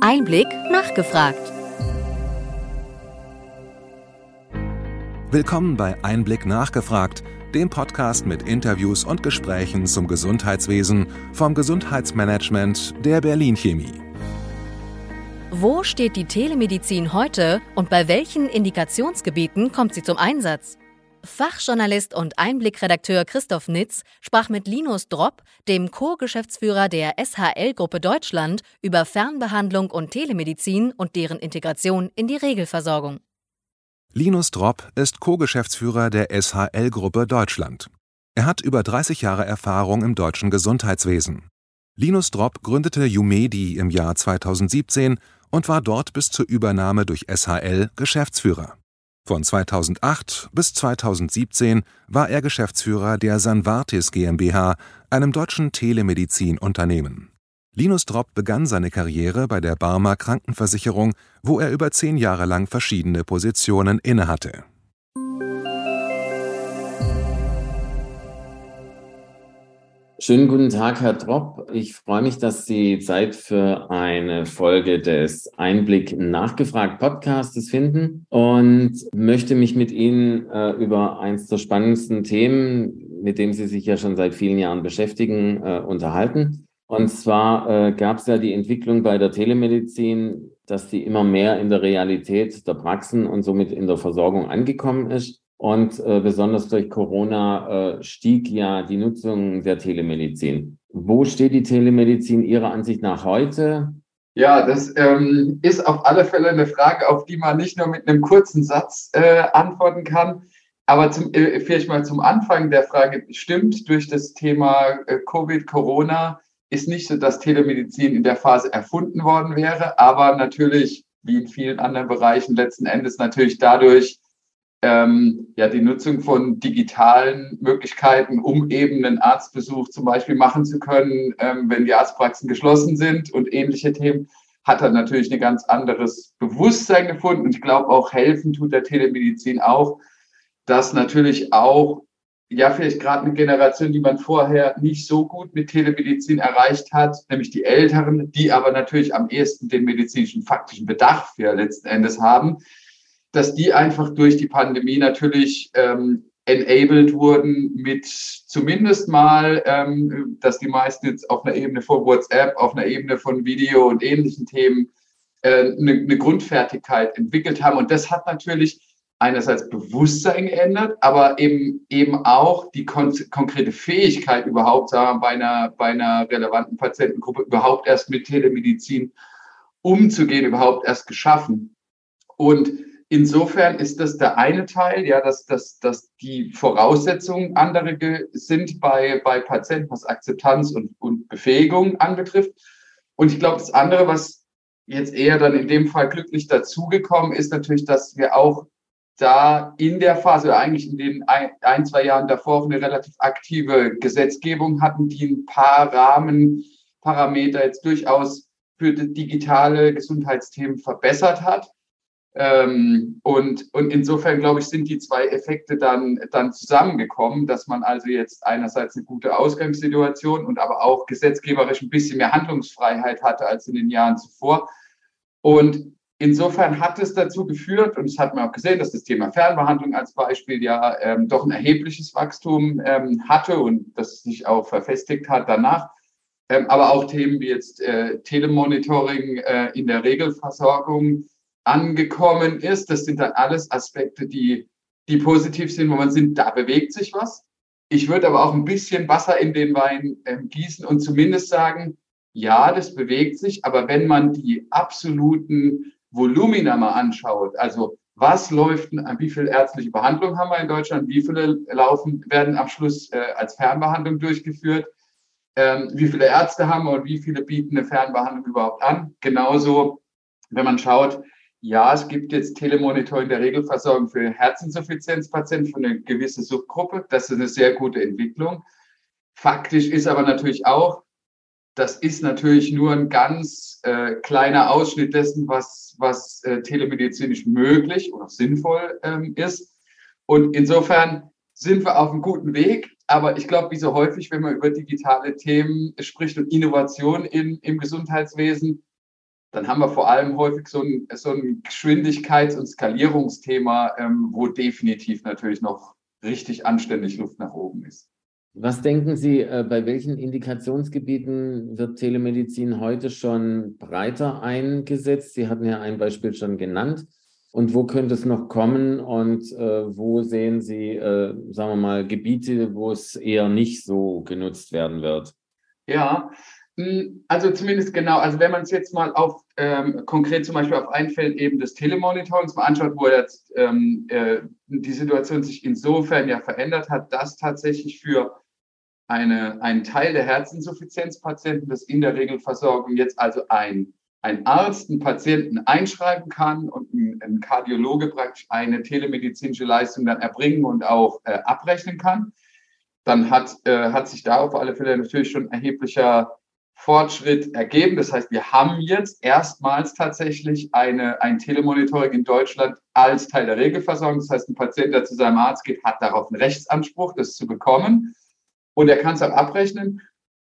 Einblick nachgefragt. Willkommen bei Einblick nachgefragt, dem Podcast mit Interviews und Gesprächen zum Gesundheitswesen vom Gesundheitsmanagement der Berlin Chemie. Wo steht die Telemedizin heute und bei welchen Indikationsgebieten kommt sie zum Einsatz? Fachjournalist und Einblickredakteur Christoph Nitz sprach mit Linus Dropp, dem Co-Geschäftsführer der SHL-Gruppe Deutschland, über Fernbehandlung und Telemedizin und deren Integration in die Regelversorgung. Linus Dropp ist Co-Geschäftsführer der SHL-Gruppe Deutschland. Er hat über 30 Jahre Erfahrung im deutschen Gesundheitswesen. Linus Dropp gründete Jumedi im Jahr 2017 und war dort bis zur Übernahme durch SHL Geschäftsführer. Von 2008 bis 2017 war er Geschäftsführer der Sanvartis GmbH, einem deutschen Telemedizinunternehmen. Linus Dropp begann seine Karriere bei der Barmer Krankenversicherung, wo er über zehn Jahre lang verschiedene Positionen innehatte Schönen guten Tag, Herr Dropp. Ich freue mich, dass Sie Zeit für eine Folge des Einblick nachgefragt Podcastes finden und möchte mich mit Ihnen äh, über eines der spannendsten Themen, mit dem Sie sich ja schon seit vielen Jahren beschäftigen, äh, unterhalten. Und zwar äh, gab es ja die Entwicklung bei der Telemedizin, dass die immer mehr in der Realität der Praxen und somit in der Versorgung angekommen ist. Und äh, besonders durch Corona äh, stieg ja die Nutzung der Telemedizin. Wo steht die Telemedizin Ihrer Ansicht nach heute? Ja, das ähm, ist auf alle Fälle eine Frage, auf die man nicht nur mit einem kurzen Satz äh, antworten kann. Aber zum, äh, vielleicht mal zum Anfang der Frage. Stimmt, durch das Thema äh, Covid, Corona ist nicht so, dass Telemedizin in der Phase erfunden worden wäre, aber natürlich, wie in vielen anderen Bereichen, letzten Endes natürlich dadurch, ähm, ja, die Nutzung von digitalen Möglichkeiten, um eben einen Arztbesuch zum Beispiel machen zu können, ähm, wenn die Arztpraxen geschlossen sind und ähnliche Themen, hat er natürlich ein ganz anderes Bewusstsein gefunden. Und ich glaube auch helfen tut der Telemedizin auch, dass natürlich auch, ja, vielleicht gerade eine Generation, die man vorher nicht so gut mit Telemedizin erreicht hat, nämlich die Älteren, die aber natürlich am ehesten den medizinischen faktischen Bedarf ja letzten Endes haben, dass die einfach durch die Pandemie natürlich ähm, enabled wurden mit zumindest mal, ähm, dass die meisten jetzt auf einer Ebene von WhatsApp, auf einer Ebene von Video und ähnlichen Themen äh, eine, eine Grundfertigkeit entwickelt haben. Und das hat natürlich einerseits Bewusstsein geändert, aber eben, eben auch die kon konkrete Fähigkeit überhaupt, sagen wir, bei einer, bei einer relevanten Patientengruppe überhaupt erst mit Telemedizin umzugehen, überhaupt erst geschaffen. Und Insofern ist das der eine Teil, ja, dass, dass, dass die Voraussetzungen andere sind bei, bei Patienten, was Akzeptanz und, und Befähigung anbetrifft. Und ich glaube, das andere, was jetzt eher dann in dem Fall glücklich dazugekommen ist, natürlich, dass wir auch da in der Phase, eigentlich in den ein, zwei Jahren davor, eine relativ aktive Gesetzgebung hatten, die ein paar Rahmenparameter jetzt durchaus für digitale Gesundheitsthemen verbessert hat. Ähm, und, und insofern, glaube ich, sind die zwei Effekte dann, dann zusammengekommen, dass man also jetzt einerseits eine gute Ausgangssituation und aber auch gesetzgeberisch ein bisschen mehr Handlungsfreiheit hatte als in den Jahren zuvor. Und insofern hat es dazu geführt, und das hat man auch gesehen, dass das Thema Fernbehandlung als Beispiel ja ähm, doch ein erhebliches Wachstum ähm, hatte und das sich auch verfestigt hat danach. Ähm, aber auch Themen wie jetzt äh, Telemonitoring äh, in der Regelversorgung, angekommen ist. Das sind dann alles Aspekte, die, die positiv sind, wo man sieht, da bewegt sich was. Ich würde aber auch ein bisschen Wasser in den Wein äh, gießen und zumindest sagen, ja, das bewegt sich, aber wenn man die absoluten Volumina mal anschaut, also was läuft, wie viel ärztliche Behandlung haben wir in Deutschland, wie viele laufen, werden am Schluss äh, als Fernbehandlung durchgeführt, ähm, wie viele Ärzte haben wir und wie viele bieten eine Fernbehandlung überhaupt an. Genauso, wenn man schaut, ja, es gibt jetzt Telemonitoring der Regelversorgung für Herzinsuffizienzpatienten für eine gewisse Subgruppe. Das ist eine sehr gute Entwicklung. Faktisch ist aber natürlich auch, das ist natürlich nur ein ganz äh, kleiner Ausschnitt dessen, was, was äh, telemedizinisch möglich oder sinnvoll ähm, ist. Und insofern sind wir auf einem guten Weg. Aber ich glaube, wie so häufig, wenn man über digitale Themen spricht und Innovation in, im Gesundheitswesen, dann haben wir vor allem häufig so ein, so ein Geschwindigkeits- und Skalierungsthema, ähm, wo definitiv natürlich noch richtig anständig Luft nach oben ist. Was denken Sie, äh, bei welchen Indikationsgebieten wird Telemedizin heute schon breiter eingesetzt? Sie hatten ja ein Beispiel schon genannt. Und wo könnte es noch kommen und äh, wo sehen Sie, äh, sagen wir mal, Gebiete, wo es eher nicht so genutzt werden wird? Ja, also zumindest genau, also wenn man es jetzt mal auf ähm, konkret zum Beispiel auf ein Feld eben des Telemonitorings mal anschaut, wo jetzt ähm, äh, die Situation sich insofern ja verändert hat, dass tatsächlich für eine, einen Teil der Herzinsuffizienzpatienten das in der Regelversorgung jetzt also ein, ein Arzt einen Patienten einschreiben kann und ein, ein Kardiologe praktisch eine telemedizinische Leistung dann erbringen und auch äh, abrechnen kann, dann hat, äh, hat sich da auf alle Fälle natürlich schon erheblicher Fortschritt ergeben. Das heißt, wir haben jetzt erstmals tatsächlich eine, ein Telemonitoring in Deutschland als Teil der Regelversorgung. Das heißt, ein Patient, der zu seinem Arzt geht, hat darauf einen Rechtsanspruch, das zu bekommen. Und er kann es auch abrechnen.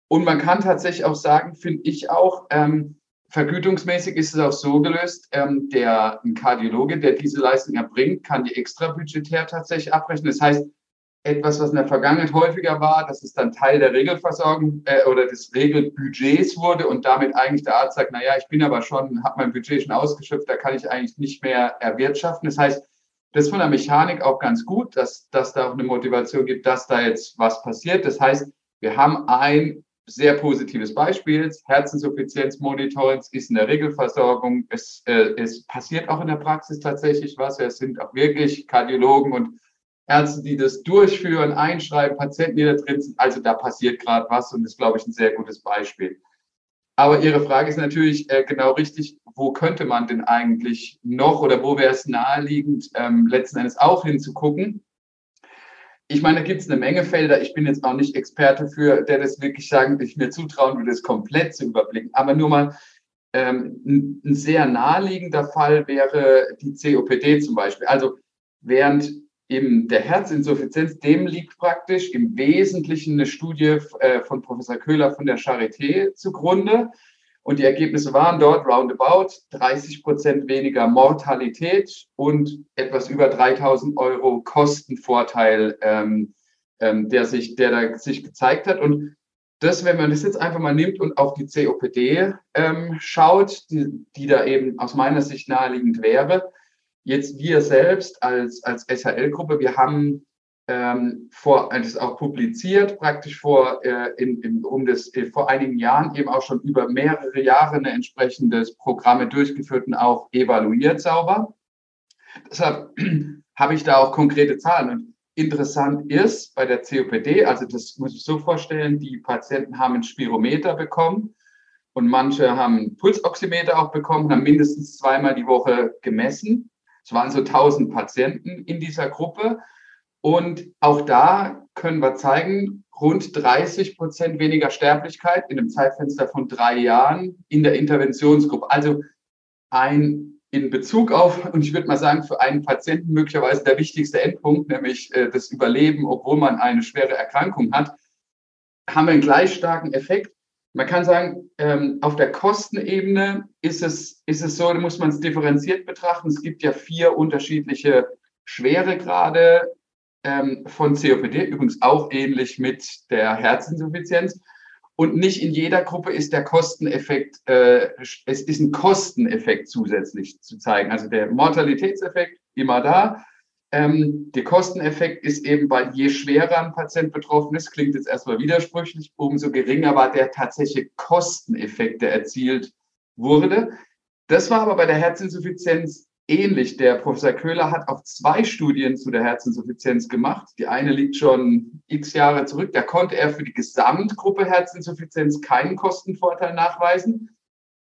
Und man kann tatsächlich auch sagen, finde ich auch, ähm, vergütungsmäßig ist es auch so gelöst, ähm, der ein Kardiologe, der diese Leistung erbringt, kann die extra budgetär tatsächlich abrechnen. Das heißt, etwas, was in der Vergangenheit häufiger war, dass es dann Teil der Regelversorgung äh, oder des Regelbudgets wurde und damit eigentlich der Arzt sagt, na ja, ich bin aber schon, habe mein Budget schon ausgeschöpft, da kann ich eigentlich nicht mehr erwirtschaften. Das heißt, das ist von der Mechanik auch ganz gut, dass, dass da auch eine Motivation gibt, dass da jetzt was passiert. Das heißt, wir haben ein sehr positives Beispiel. Herzinsuffizienzmonitorings ist in der Regelversorgung. Es, äh, es passiert auch in der Praxis tatsächlich was. Es sind auch wirklich Kardiologen und Ärzte, die das durchführen, einschreiben, Patienten, die da drin sind. Also da passiert gerade was und ist, glaube ich, ein sehr gutes Beispiel. Aber Ihre Frage ist natürlich äh, genau richtig, wo könnte man denn eigentlich noch oder wo wäre es naheliegend, ähm, letzten Endes auch hinzugucken? Ich meine, da gibt es eine Menge Felder. Ich bin jetzt auch nicht Experte für, der das wirklich sagen, ich mir zutrauen würde, das komplett zu überblicken. Aber nur mal ähm, ein, sehr naheliegender Fall wäre die COPD zum Beispiel. Also während eben der Herzinsuffizienz, dem liegt praktisch im Wesentlichen eine Studie äh, von Professor Köhler von der Charité zugrunde. Und die Ergebnisse waren dort roundabout 30 Prozent weniger Mortalität und etwas über 3000 Euro Kostenvorteil, ähm, ähm, der, sich, der da sich gezeigt hat. Und das, wenn man das jetzt einfach mal nimmt und auf die COPD ähm, schaut, die, die da eben aus meiner Sicht naheliegend wäre, Jetzt wir selbst als, als SHL-Gruppe, wir haben ähm, vor, das auch publiziert, praktisch vor, äh, in, in, um das, äh, vor einigen Jahren eben auch schon über mehrere Jahre eine entsprechendes Programme durchgeführt und auch evaluiert sauber. Deshalb habe ich da auch konkrete Zahlen. Und interessant ist bei der COPD, also das muss ich so vorstellen, die Patienten haben ein Spirometer bekommen und manche haben einen Pulsoximeter auch bekommen, haben mindestens zweimal die Woche gemessen. Es waren so 1000 Patienten in dieser Gruppe. Und auch da können wir zeigen, rund 30 Prozent weniger Sterblichkeit in einem Zeitfenster von drei Jahren in der Interventionsgruppe. Also ein in Bezug auf, und ich würde mal sagen, für einen Patienten möglicherweise der wichtigste Endpunkt, nämlich äh, das Überleben, obwohl man eine schwere Erkrankung hat, haben wir einen gleich starken Effekt. Man kann sagen, ähm, auf der Kostenebene ist es, ist es so, da muss man es differenziert betrachten. Es gibt ja vier unterschiedliche Schweregrade ähm, von COPD, übrigens auch ähnlich mit der Herzinsuffizienz. Und nicht in jeder Gruppe ist der Kosteneffekt, äh, es ist ein Kosteneffekt zusätzlich zu zeigen. Also der Mortalitätseffekt immer da, ähm, der Kosteneffekt ist eben, bei je schwerer ein Patient betroffen ist, klingt jetzt erstmal widersprüchlich, umso geringer war der tatsächliche Kosteneffekt, der erzielt wurde. Das war aber bei der Herzinsuffizienz ähnlich. Der Professor Köhler hat auch zwei Studien zu der Herzinsuffizienz gemacht. Die eine liegt schon x Jahre zurück. Da konnte er für die Gesamtgruppe Herzinsuffizienz keinen Kostenvorteil nachweisen,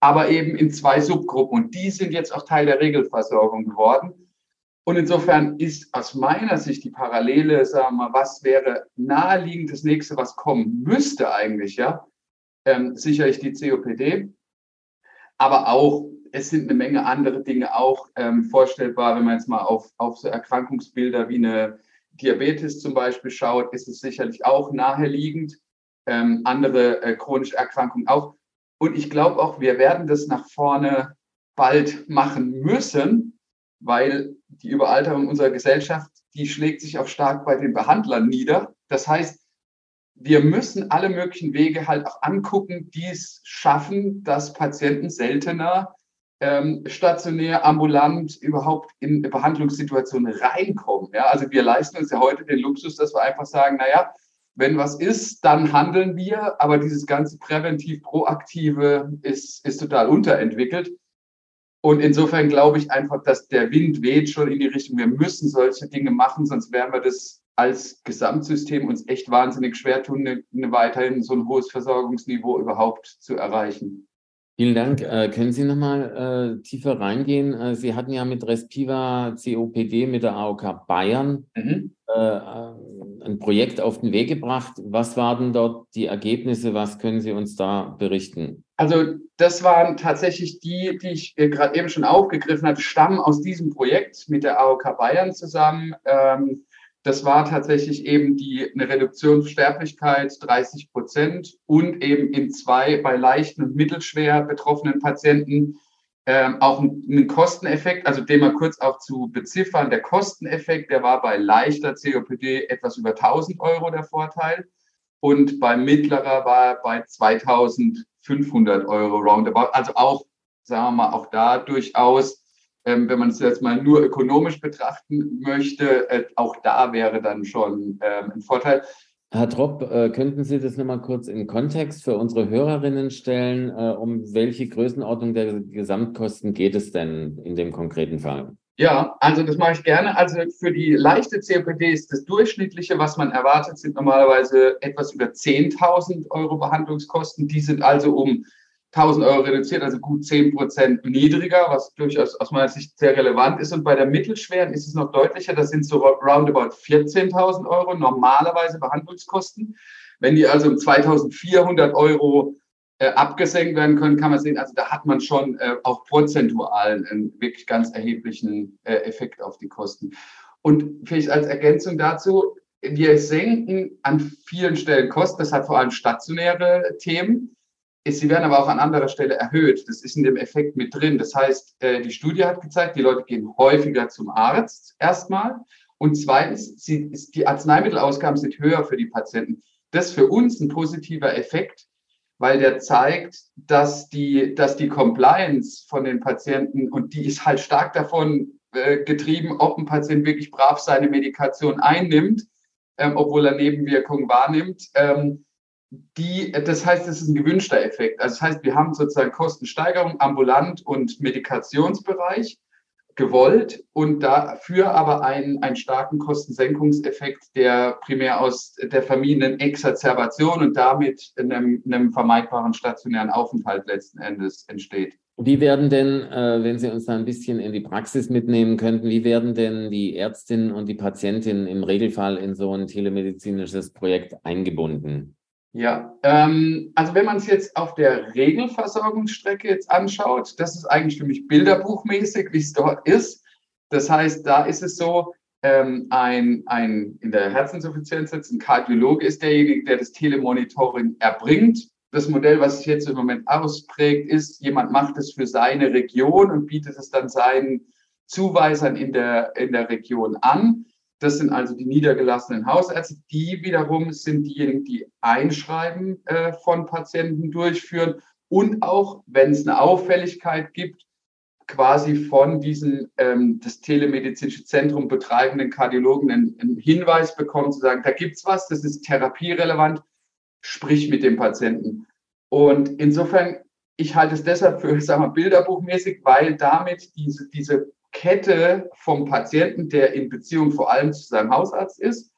aber eben in zwei Subgruppen. Und die sind jetzt auch Teil der Regelversorgung geworden. Und insofern ist aus meiner Sicht die Parallele, sagen wir mal, was wäre naheliegend das nächste, was kommen müsste eigentlich, ja, ähm, sicherlich die COPD, aber auch, es sind eine Menge andere Dinge auch ähm, vorstellbar, wenn man jetzt mal auf, auf so Erkrankungsbilder wie eine Diabetes zum Beispiel schaut, ist es sicherlich auch naheliegend, ähm, andere äh, chronische Erkrankungen auch. Und ich glaube auch, wir werden das nach vorne bald machen müssen, weil die Überalterung unserer Gesellschaft, die schlägt sich auch stark bei den Behandlern nieder. Das heißt, wir müssen alle möglichen Wege halt auch angucken, die es schaffen, dass Patienten seltener ähm, stationär, ambulant überhaupt in Behandlungssituationen reinkommen. Ja, also wir leisten uns ja heute den Luxus, dass wir einfach sagen, naja, wenn was ist, dann handeln wir, aber dieses ganze präventiv proaktive ist, ist total unterentwickelt. Und insofern glaube ich einfach, dass der Wind weht schon in die Richtung, wir müssen solche Dinge machen, sonst werden wir das als Gesamtsystem uns echt wahnsinnig schwer tun, eine, eine weiterhin so ein hohes Versorgungsniveau überhaupt zu erreichen. Vielen Dank. Äh, können Sie nochmal äh, tiefer reingehen? Äh, Sie hatten ja mit Respiva COPD mit der AOK Bayern mhm. äh, äh, ein Projekt auf den Weg gebracht. Was waren dort die Ergebnisse? Was können Sie uns da berichten? Also das waren tatsächlich die, die ich äh, gerade eben schon aufgegriffen habe, stammen aus diesem Projekt mit der AOK Bayern zusammen. Ähm, das war tatsächlich eben die, eine Reduktion Sterblichkeit 30 Prozent und eben in zwei bei leichten und mittelschwer betroffenen Patienten ähm, auch einen Kosteneffekt, also den mal kurz auch zu beziffern. Der Kosteneffekt, der war bei leichter COPD etwas über 1000 Euro der Vorteil und bei mittlerer war er bei 2500 Euro roundabout. Also auch, sagen wir mal, auch da durchaus ähm, wenn man es jetzt mal nur ökonomisch betrachten möchte, äh, auch da wäre dann schon ähm, ein Vorteil. Herr Tropp, äh, könnten Sie das nochmal kurz in Kontext für unsere Hörerinnen stellen? Äh, um welche Größenordnung der Gesamtkosten geht es denn in dem konkreten Fall? Ja, also das mache ich gerne. Also für die leichte COPD ist das durchschnittliche, was man erwartet, sind normalerweise etwas über 10.000 Euro Behandlungskosten. Die sind also um 1000 Euro reduziert, also gut 10 Prozent niedriger, was durchaus aus meiner Sicht sehr relevant ist. Und bei der mittelschweren ist es noch deutlicher, das sind so roundabout 14.000 Euro normalerweise Behandlungskosten. Wenn die also um 2400 Euro äh, abgesenkt werden können, kann man sehen, also da hat man schon äh, auch prozentual einen wirklich ganz erheblichen äh, Effekt auf die Kosten. Und vielleicht als Ergänzung dazu, wir senken an vielen Stellen Kosten, das hat vor allem stationäre Themen. Sie werden aber auch an anderer Stelle erhöht. Das ist in dem Effekt mit drin. Das heißt, äh, die Studie hat gezeigt, die Leute gehen häufiger zum Arzt erstmal. Und zweitens, die Arzneimittelausgaben sind höher für die Patienten. Das ist für uns ein positiver Effekt, weil der zeigt, dass die, dass die Compliance von den Patienten, und die ist halt stark davon äh, getrieben, ob ein Patient wirklich brav seine Medikation einnimmt, ähm, obwohl er Nebenwirkungen wahrnimmt. Ähm, die, das heißt, es ist ein gewünschter Effekt. Also das heißt, wir haben sozusagen Kostensteigerung ambulant und Medikationsbereich gewollt und dafür aber einen, einen starken Kostensenkungseffekt, der primär aus der vermiedenen Exazerbation und damit einem, einem vermeidbaren stationären Aufenthalt letzten Endes entsteht. Wie werden denn, äh, wenn Sie uns da ein bisschen in die Praxis mitnehmen könnten, wie werden denn die Ärztinnen und die Patientinnen im Regelfall in so ein telemedizinisches Projekt eingebunden? Ja, ähm, also wenn man es jetzt auf der Regelversorgungsstrecke jetzt anschaut, das ist eigentlich für mich bilderbuchmäßig, wie es dort ist. Das heißt, da ist es so, ähm, ein, ein in der Herzinsuffizienz sitzt, ein Kardiologe ist derjenige, der das Telemonitoring erbringt. Das Modell, was sich jetzt im Moment ausprägt, ist, jemand macht es für seine Region und bietet es dann seinen Zuweisern in der, in der Region an. Das sind also die niedergelassenen Hausärzte. Die wiederum sind diejenigen, die Einschreiben äh, von Patienten durchführen und auch, wenn es eine Auffälligkeit gibt, quasi von diesem ähm, das telemedizinische Zentrum betreibenden Kardiologen einen, einen Hinweis bekommen, zu sagen, da gibt's was, das ist therapierelevant, sprich mit dem Patienten. Und insofern, ich halte es deshalb für, sagen wir, bilderbuchmäßig, weil damit diese, diese Kette vom Patienten, der in Beziehung vor allem zu seinem Hausarzt ist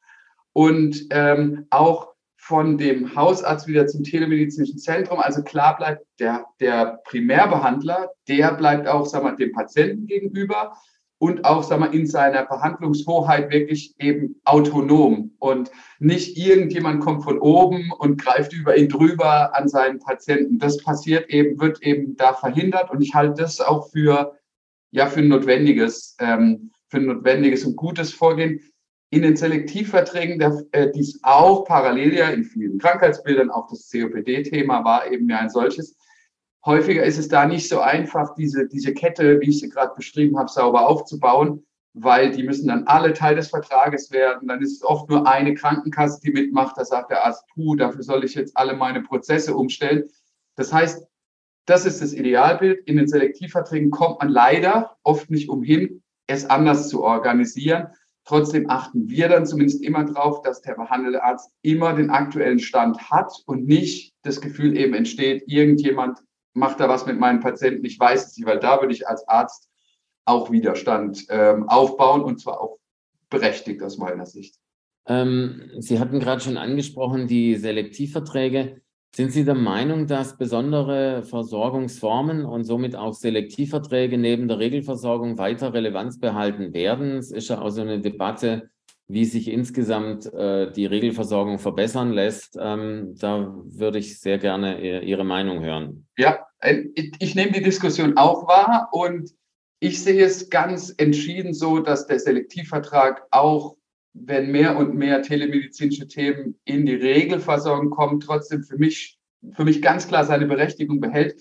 und ähm, auch von dem Hausarzt wieder zum telemedizinischen Zentrum. Also klar bleibt der, der Primärbehandler, der bleibt auch sag mal, dem Patienten gegenüber und auch sag mal, in seiner Behandlungshoheit wirklich eben autonom und nicht irgendjemand kommt von oben und greift über ihn drüber an seinen Patienten. Das passiert eben, wird eben da verhindert und ich halte das auch für ja für ein notwendiges, ähm, für ein notwendiges und gutes Vorgehen. In den Selektivverträgen, der, äh, dies auch parallel ja in vielen Krankheitsbildern, auch das COPD-Thema war eben ja ein solches, häufiger ist es da nicht so einfach, diese, diese Kette, wie ich sie gerade beschrieben habe, sauber aufzubauen, weil die müssen dann alle Teil des Vertrages werden. Dann ist es oft nur eine Krankenkasse, die mitmacht. Da sagt der Arzt, puh, dafür soll ich jetzt alle meine Prozesse umstellen. Das heißt, das ist das Idealbild. In den Selektivverträgen kommt man leider oft nicht umhin, es anders zu organisieren. Trotzdem achten wir dann zumindest immer darauf, dass der behandelte Arzt immer den aktuellen Stand hat und nicht das Gefühl eben entsteht, irgendjemand macht da was mit meinen Patienten, ich weiß es nicht, weil da würde ich als Arzt auch Widerstand ähm, aufbauen und zwar auch berechtigt aus meiner Sicht. Ähm, Sie hatten gerade schon angesprochen, die Selektivverträge. Sind Sie der Meinung, dass besondere Versorgungsformen und somit auch Selektivverträge neben der Regelversorgung weiter Relevanz behalten werden? Es ist ja auch so eine Debatte, wie sich insgesamt äh, die Regelversorgung verbessern lässt. Ähm, da würde ich sehr gerne Ihre Meinung hören. Ja, äh, ich, ich nehme die Diskussion auch wahr und ich sehe es ganz entschieden so, dass der Selektivvertrag auch, wenn mehr und mehr telemedizinische Themen in die Regelversorgung kommen, trotzdem für mich, für mich ganz klar seine Berechtigung behält.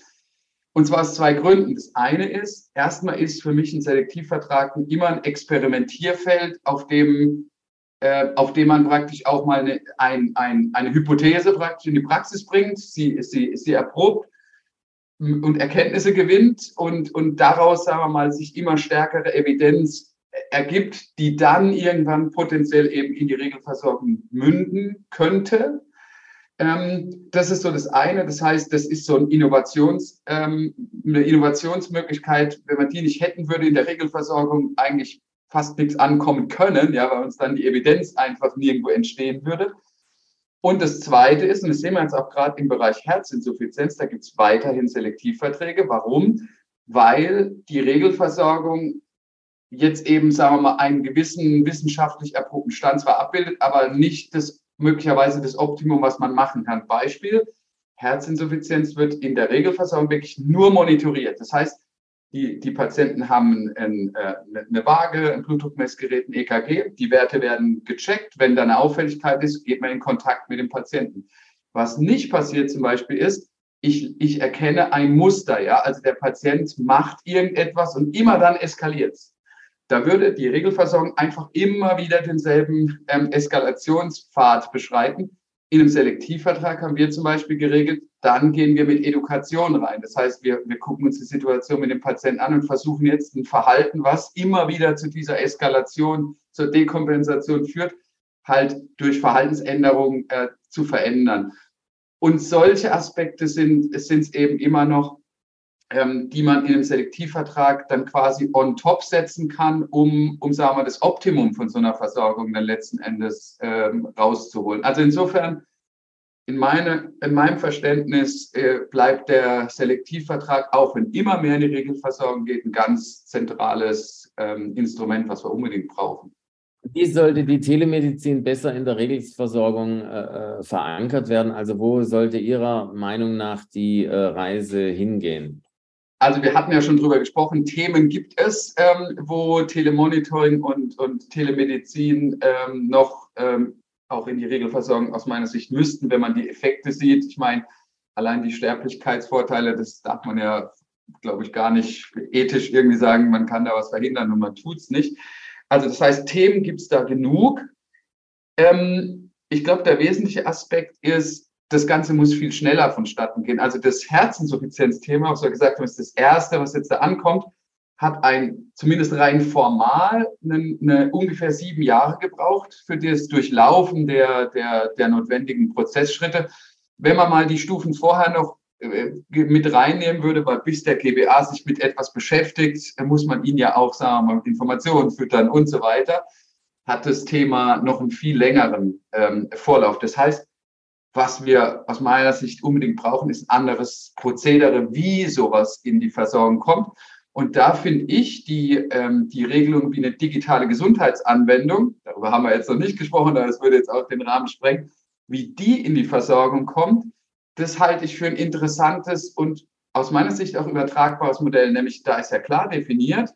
Und zwar aus zwei Gründen. Das eine ist, erstmal ist für mich ein Selektivvertrag immer ein Experimentierfeld, auf dem, äh, auf dem man praktisch auch mal eine, ein, ein, eine Hypothese praktisch in die Praxis bringt, sie, sie, sie erprobt und Erkenntnisse gewinnt und, und daraus, sagen wir mal, sich immer stärkere Evidenz ergibt, die dann irgendwann potenziell eben in die Regelversorgung münden könnte. Ähm, das ist so das eine. Das heißt, das ist so ein Innovations, ähm, eine Innovationsmöglichkeit. Wenn man die nicht hätten, würde in der Regelversorgung eigentlich fast nichts ankommen können, ja, weil uns dann die Evidenz einfach nirgendwo entstehen würde. Und das Zweite ist, und das sehen wir jetzt auch gerade im Bereich Herzinsuffizienz, da gibt es weiterhin Selektivverträge. Warum? Weil die Regelversorgung jetzt eben, sagen wir mal, einen gewissen wissenschaftlich erprobten Stand zwar abbildet, aber nicht das möglicherweise das Optimum, was man machen kann. Beispiel, Herzinsuffizienz wird in der Regelversorgung wirklich nur monitoriert. Das heißt, die, die Patienten haben ein, äh, eine Waage, ein Blutdruckmessgerät, ein EKG. Die Werte werden gecheckt. Wenn da eine Auffälligkeit ist, geht man in Kontakt mit dem Patienten. Was nicht passiert zum Beispiel ist, ich, ich erkenne ein Muster, ja. Also der Patient macht irgendetwas und immer dann eskaliert es. Da würde die Regelversorgung einfach immer wieder denselben ähm, Eskalationspfad beschreiten. In einem Selektivvertrag haben wir zum Beispiel geregelt, dann gehen wir mit Education rein. Das heißt, wir, wir gucken uns die Situation mit dem Patienten an und versuchen jetzt ein Verhalten, was immer wieder zu dieser Eskalation, zur Dekompensation führt, halt durch Verhaltensänderungen äh, zu verändern. Und solche Aspekte sind es eben immer noch, ähm, die man in einem Selektivvertrag dann quasi on top setzen kann, um, um sagen wir, das Optimum von so einer Versorgung dann letzten Endes ähm, rauszuholen. Also insofern in, meine, in meinem Verständnis äh, bleibt der Selektivvertrag, auch wenn immer mehr in die Regelversorgung geht, ein ganz zentrales ähm, Instrument, was wir unbedingt brauchen. Wie sollte die Telemedizin besser in der Regelversorgung äh, äh, verankert werden? Also wo sollte Ihrer Meinung nach die äh, Reise hingehen? Also wir hatten ja schon drüber gesprochen, Themen gibt es, ähm, wo Telemonitoring und, und Telemedizin ähm, noch ähm, auch in die Regelversorgung aus meiner Sicht müssten, wenn man die Effekte sieht. Ich meine, allein die Sterblichkeitsvorteile, das darf man ja, glaube ich, gar nicht ethisch irgendwie sagen, man kann da was verhindern und man tut es nicht. Also das heißt, Themen gibt es da genug. Ähm, ich glaube, der wesentliche Aspekt ist, das Ganze muss viel schneller vonstatten gehen. Also das Herzinsuffizienzthema, was wir gesagt haben, ist das Erste, was jetzt da ankommt hat ein, zumindest rein formal, eine, eine ungefähr sieben Jahre gebraucht für das Durchlaufen der, der, der notwendigen Prozessschritte. Wenn man mal die Stufen vorher noch äh, mit reinnehmen würde, weil bis der GBA sich mit etwas beschäftigt, muss man ihn ja auch, sagen wir mal, mit Informationen füttern und so weiter, hat das Thema noch einen viel längeren ähm, Vorlauf. Das heißt, was wir aus meiner Sicht unbedingt brauchen, ist ein anderes Prozedere, wie sowas in die Versorgung kommt. Und da finde ich die, ähm, die Regelung wie eine digitale Gesundheitsanwendung, darüber haben wir jetzt noch nicht gesprochen, aber das würde jetzt auch den Rahmen sprengen, wie die in die Versorgung kommt, das halte ich für ein interessantes und aus meiner Sicht auch übertragbares Modell, nämlich da ist ja klar definiert,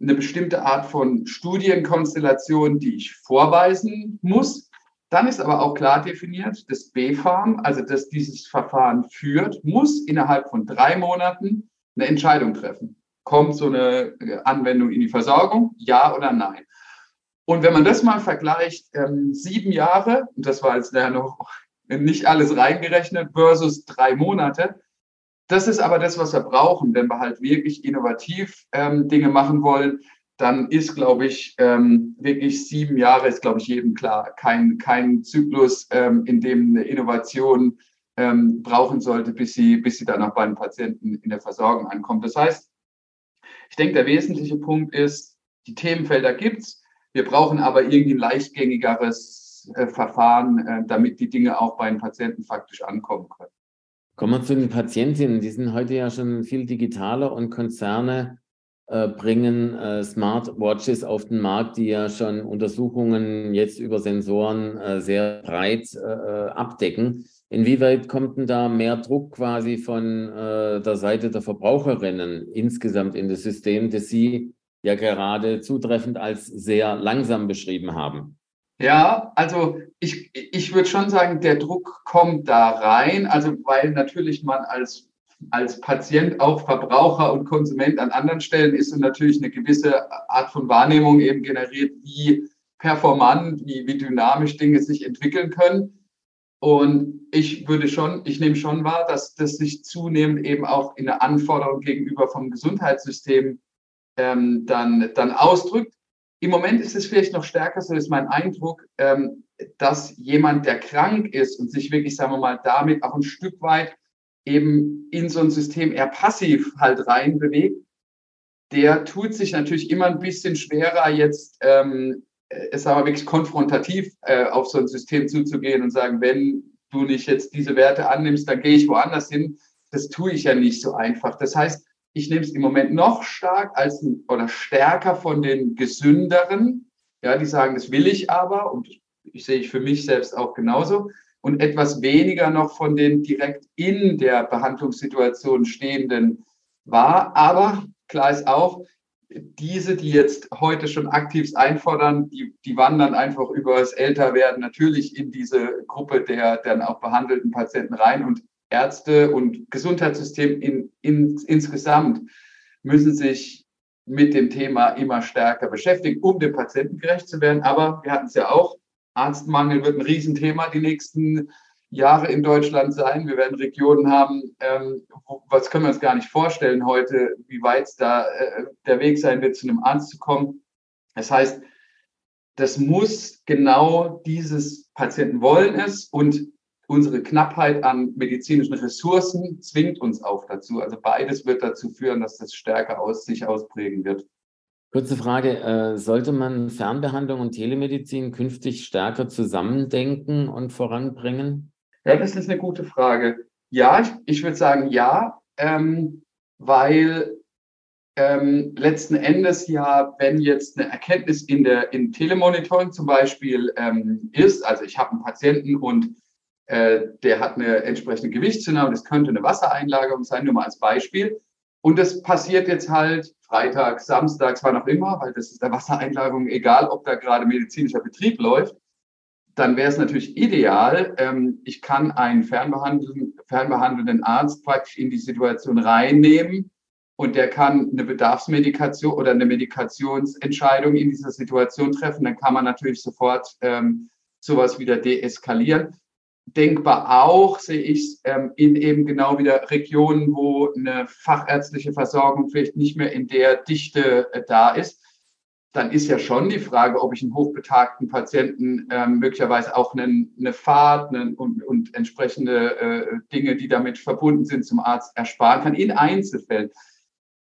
eine bestimmte Art von Studienkonstellation, die ich vorweisen muss. Dann ist aber auch klar definiert, das BfArM, also das dieses Verfahren führt, muss innerhalb von drei Monaten eine Entscheidung treffen. Kommt so eine äh, Anwendung in die Versorgung? Ja oder nein? Und wenn man das mal vergleicht, ähm, sieben Jahre, und das war jetzt ja noch nicht alles reingerechnet, versus drei Monate, das ist aber das, was wir brauchen, wenn wir halt wirklich innovativ ähm, Dinge machen wollen. Dann ist, glaube ich, ähm, wirklich sieben Jahre ist, glaube ich, jedem klar. Kein, kein Zyklus, ähm, in dem eine Innovation ähm, brauchen sollte, bis sie, bis sie dann auch bei den Patienten in der Versorgung ankommt. Das heißt, ich denke, der wesentliche Punkt ist, die Themenfelder gibt's. Wir brauchen aber irgendwie ein leichtgängigeres äh, Verfahren, äh, damit die Dinge auch bei den Patienten faktisch ankommen können. Kommen wir zu den Patientinnen. Die sind heute ja schon viel digitaler und Konzerne bringen äh, Smartwatches auf den Markt, die ja schon Untersuchungen jetzt über Sensoren äh, sehr breit äh, äh, abdecken. Inwieweit kommt denn da mehr Druck quasi von äh, der Seite der Verbraucherinnen insgesamt in das System, das Sie ja gerade zutreffend als sehr langsam beschrieben haben? Ja, also ich, ich würde schon sagen, der Druck kommt da rein, also weil natürlich man als, als Patient auch Verbraucher und Konsument an anderen Stellen ist und natürlich eine gewisse Art von Wahrnehmung eben generiert, wie performant, wie, wie dynamisch Dinge sich entwickeln können. Und ich würde schon, ich nehme schon wahr, dass das sich zunehmend eben auch in der Anforderung gegenüber vom Gesundheitssystem ähm, dann, dann ausdrückt. Im Moment ist es vielleicht noch stärker, so ist mein Eindruck, ähm, dass jemand, der krank ist und sich wirklich, sagen wir mal, damit auch ein Stück weit eben in so ein System eher passiv halt rein bewegt, der tut sich natürlich immer ein bisschen schwerer, jetzt, ähm, es aber wirklich konfrontativ äh, auf so ein System zuzugehen und sagen, wenn du nicht jetzt diese Werte annimmst, dann gehe ich woanders hin. Das tue ich ja nicht so einfach. Das heißt, ich nehme es im Moment noch stark als oder stärker von den gesünderen, ja, die sagen, das will ich aber und ich sehe ich für mich selbst auch genauso und etwas weniger noch von den direkt in der Behandlungssituation stehenden wahr. Aber klar ist auch, diese, die jetzt heute schon aktiv einfordern, die, die wandern einfach über das Älterwerden natürlich in diese Gruppe der dann auch behandelten Patienten rein und Ärzte und Gesundheitssystem in, in, insgesamt müssen sich mit dem Thema immer stärker beschäftigen, um dem Patienten gerecht zu werden. Aber wir hatten es ja auch, Arztmangel wird ein Riesenthema die nächsten Jahre in Deutschland sein. Wir werden Regionen haben, ähm, was können wir uns gar nicht vorstellen heute, wie weit da äh, der Weg sein wird, zu einem Arzt zu kommen. Das heißt, das muss genau dieses Patienten wollen es und unsere Knappheit an medizinischen Ressourcen zwingt uns auch dazu. Also beides wird dazu führen, dass das stärker aus sich ausprägen wird. Kurze Frage, äh, sollte man Fernbehandlung und Telemedizin künftig stärker zusammendenken und voranbringen? Ja, das ist eine gute Frage. Ja, ich, ich würde sagen ja, ähm, weil ähm, letzten Endes ja, wenn jetzt eine Erkenntnis in der in Telemonitoring zum Beispiel ähm, ist, also ich habe einen Patienten und äh, der hat eine entsprechende Gewichtszunahme, das könnte eine Wassereinlagerung sein, nur mal als Beispiel. Und das passiert jetzt halt freitags, samstags, wann auch immer, weil das ist der Wassereinlagerung egal, ob da gerade medizinischer Betrieb läuft. Dann wäre es natürlich ideal, ähm, ich kann einen fernbehandelnden, fernbehandelnden Arzt praktisch in die Situation reinnehmen und der kann eine Bedarfsmedikation oder eine Medikationsentscheidung in dieser Situation treffen. Dann kann man natürlich sofort ähm, sowas wieder deeskalieren denkbar auch, sehe ich, ähm, in eben genau wieder Regionen, wo eine fachärztliche Versorgung vielleicht nicht mehr in der Dichte äh, da ist. Dann ist ja schon die Frage, ob ich einen hochbetagten Patienten ähm, möglicherweise auch einen, eine Fahrt einen, und, und entsprechende äh, Dinge, die damit verbunden sind, zum Arzt ersparen kann, in Einzelfällen.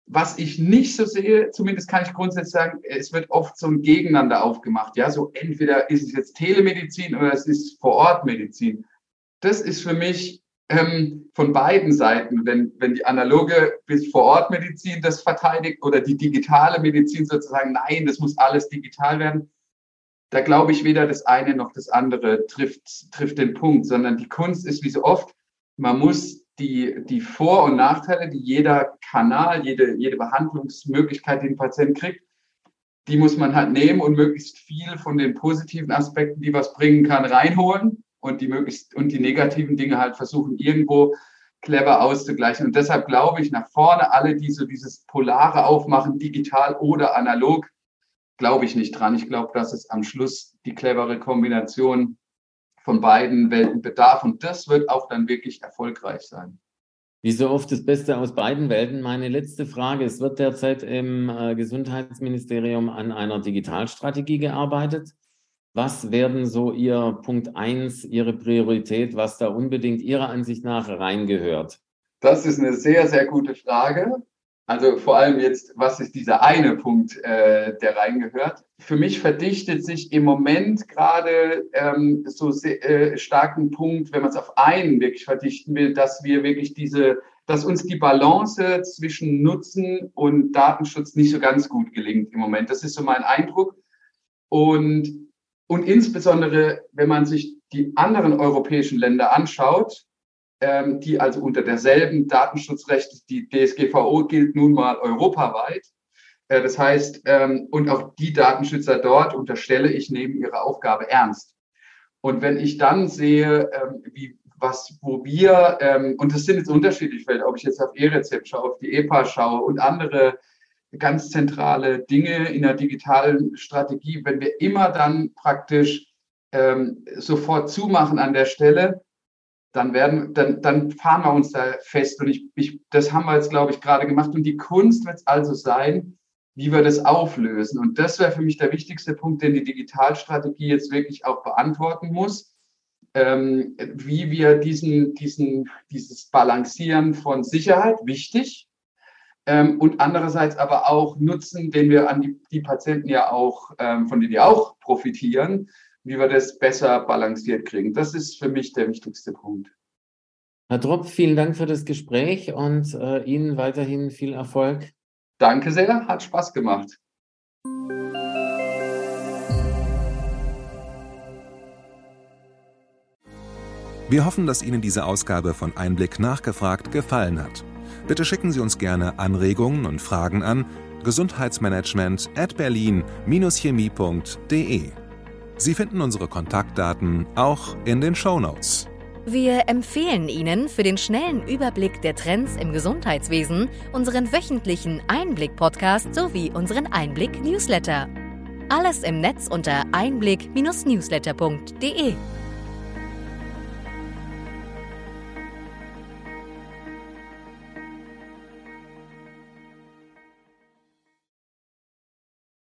Was ich nicht so sehe, zumindest kann ich grundsätzlich sagen, es wird oft so ein Gegeneinander aufgemacht. Ja, so entweder ist es jetzt Telemedizin oder es ist Vorortmedizin. Das ist für mich ähm, von beiden Seiten, wenn, wenn die analoge bis Vorortmedizin das verteidigt oder die digitale Medizin sozusagen, nein, das muss alles digital werden. Da glaube ich weder das eine noch das andere trifft, trifft den Punkt, sondern die Kunst ist wie so oft, man muss die, die Vor- und Nachteile, die jeder Kanal, jede, jede Behandlungsmöglichkeit, die ein Patient kriegt, die muss man halt nehmen und möglichst viel von den positiven Aspekten, die was bringen kann, reinholen und die möglichst und die negativen Dinge halt versuchen irgendwo clever auszugleichen. Und deshalb glaube ich nach vorne alle, die so dieses polare aufmachen, digital oder analog, glaube ich nicht dran. Ich glaube, dass es am Schluss die clevere Kombination von beiden Welten bedarf und das wird auch dann wirklich erfolgreich sein. Wie so oft das Beste aus beiden Welten. Meine letzte Frage. Es wird derzeit im äh, Gesundheitsministerium an einer Digitalstrategie gearbeitet. Was werden so Ihr Punkt 1, Ihre Priorität, was da unbedingt Ihrer Ansicht nach reingehört? Das ist eine sehr, sehr gute Frage. Also vor allem jetzt, was ist dieser eine Punkt, äh, der reingehört? Für mich verdichtet sich im Moment gerade ähm, so sehr, äh, starken Punkt, wenn man es auf einen wirklich verdichten will, dass wir wirklich diese, dass uns die Balance zwischen Nutzen und Datenschutz nicht so ganz gut gelingt im Moment. Das ist so mein Eindruck. Und, und insbesondere, wenn man sich die anderen europäischen Länder anschaut, ähm, die also unter derselben Datenschutzrecht, die DSGVO gilt nun mal europaweit. Äh, das heißt, ähm, und auch die Datenschützer dort, unterstelle ich, nehmen ihre Aufgabe ernst. Und wenn ich dann sehe, ähm, wie, was, wo wir, ähm, und das sind jetzt unterschiedliche Fälle, ob ich jetzt auf E-Rezept schaue, auf die EPA schaue und andere ganz zentrale Dinge in der digitalen Strategie, wenn wir immer dann praktisch sofort zumachen an der Stelle, dann werden, dann, dann fahren wir uns da fest. Und ich, ich, das haben wir jetzt, glaube ich, gerade gemacht. Und die Kunst wird es also sein, wie wir das auflösen. Und das wäre für mich der wichtigste Punkt, den die Digitalstrategie jetzt wirklich auch beantworten muss. Ähm, wie wir diesen, diesen, dieses Balancieren von Sicherheit, wichtig, ähm, und andererseits aber auch Nutzen, den wir an die, die Patienten ja auch, ähm, von denen die auch profitieren, wie wir das besser balanciert kriegen. Das ist für mich der wichtigste Punkt. Herr Tropf, vielen Dank für das Gespräch und äh, Ihnen weiterhin viel Erfolg. Danke sehr, hat Spaß gemacht. Wir hoffen, dass Ihnen diese Ausgabe von Einblick nachgefragt gefallen hat. Bitte schicken Sie uns gerne Anregungen und Fragen an gesundheitsmanagement at berlin-chemie.de. Sie finden unsere Kontaktdaten auch in den Show Notes. Wir empfehlen Ihnen für den schnellen Überblick der Trends im Gesundheitswesen unseren wöchentlichen Einblick-Podcast sowie unseren Einblick-Newsletter. Alles im Netz unter einblick-newsletter.de.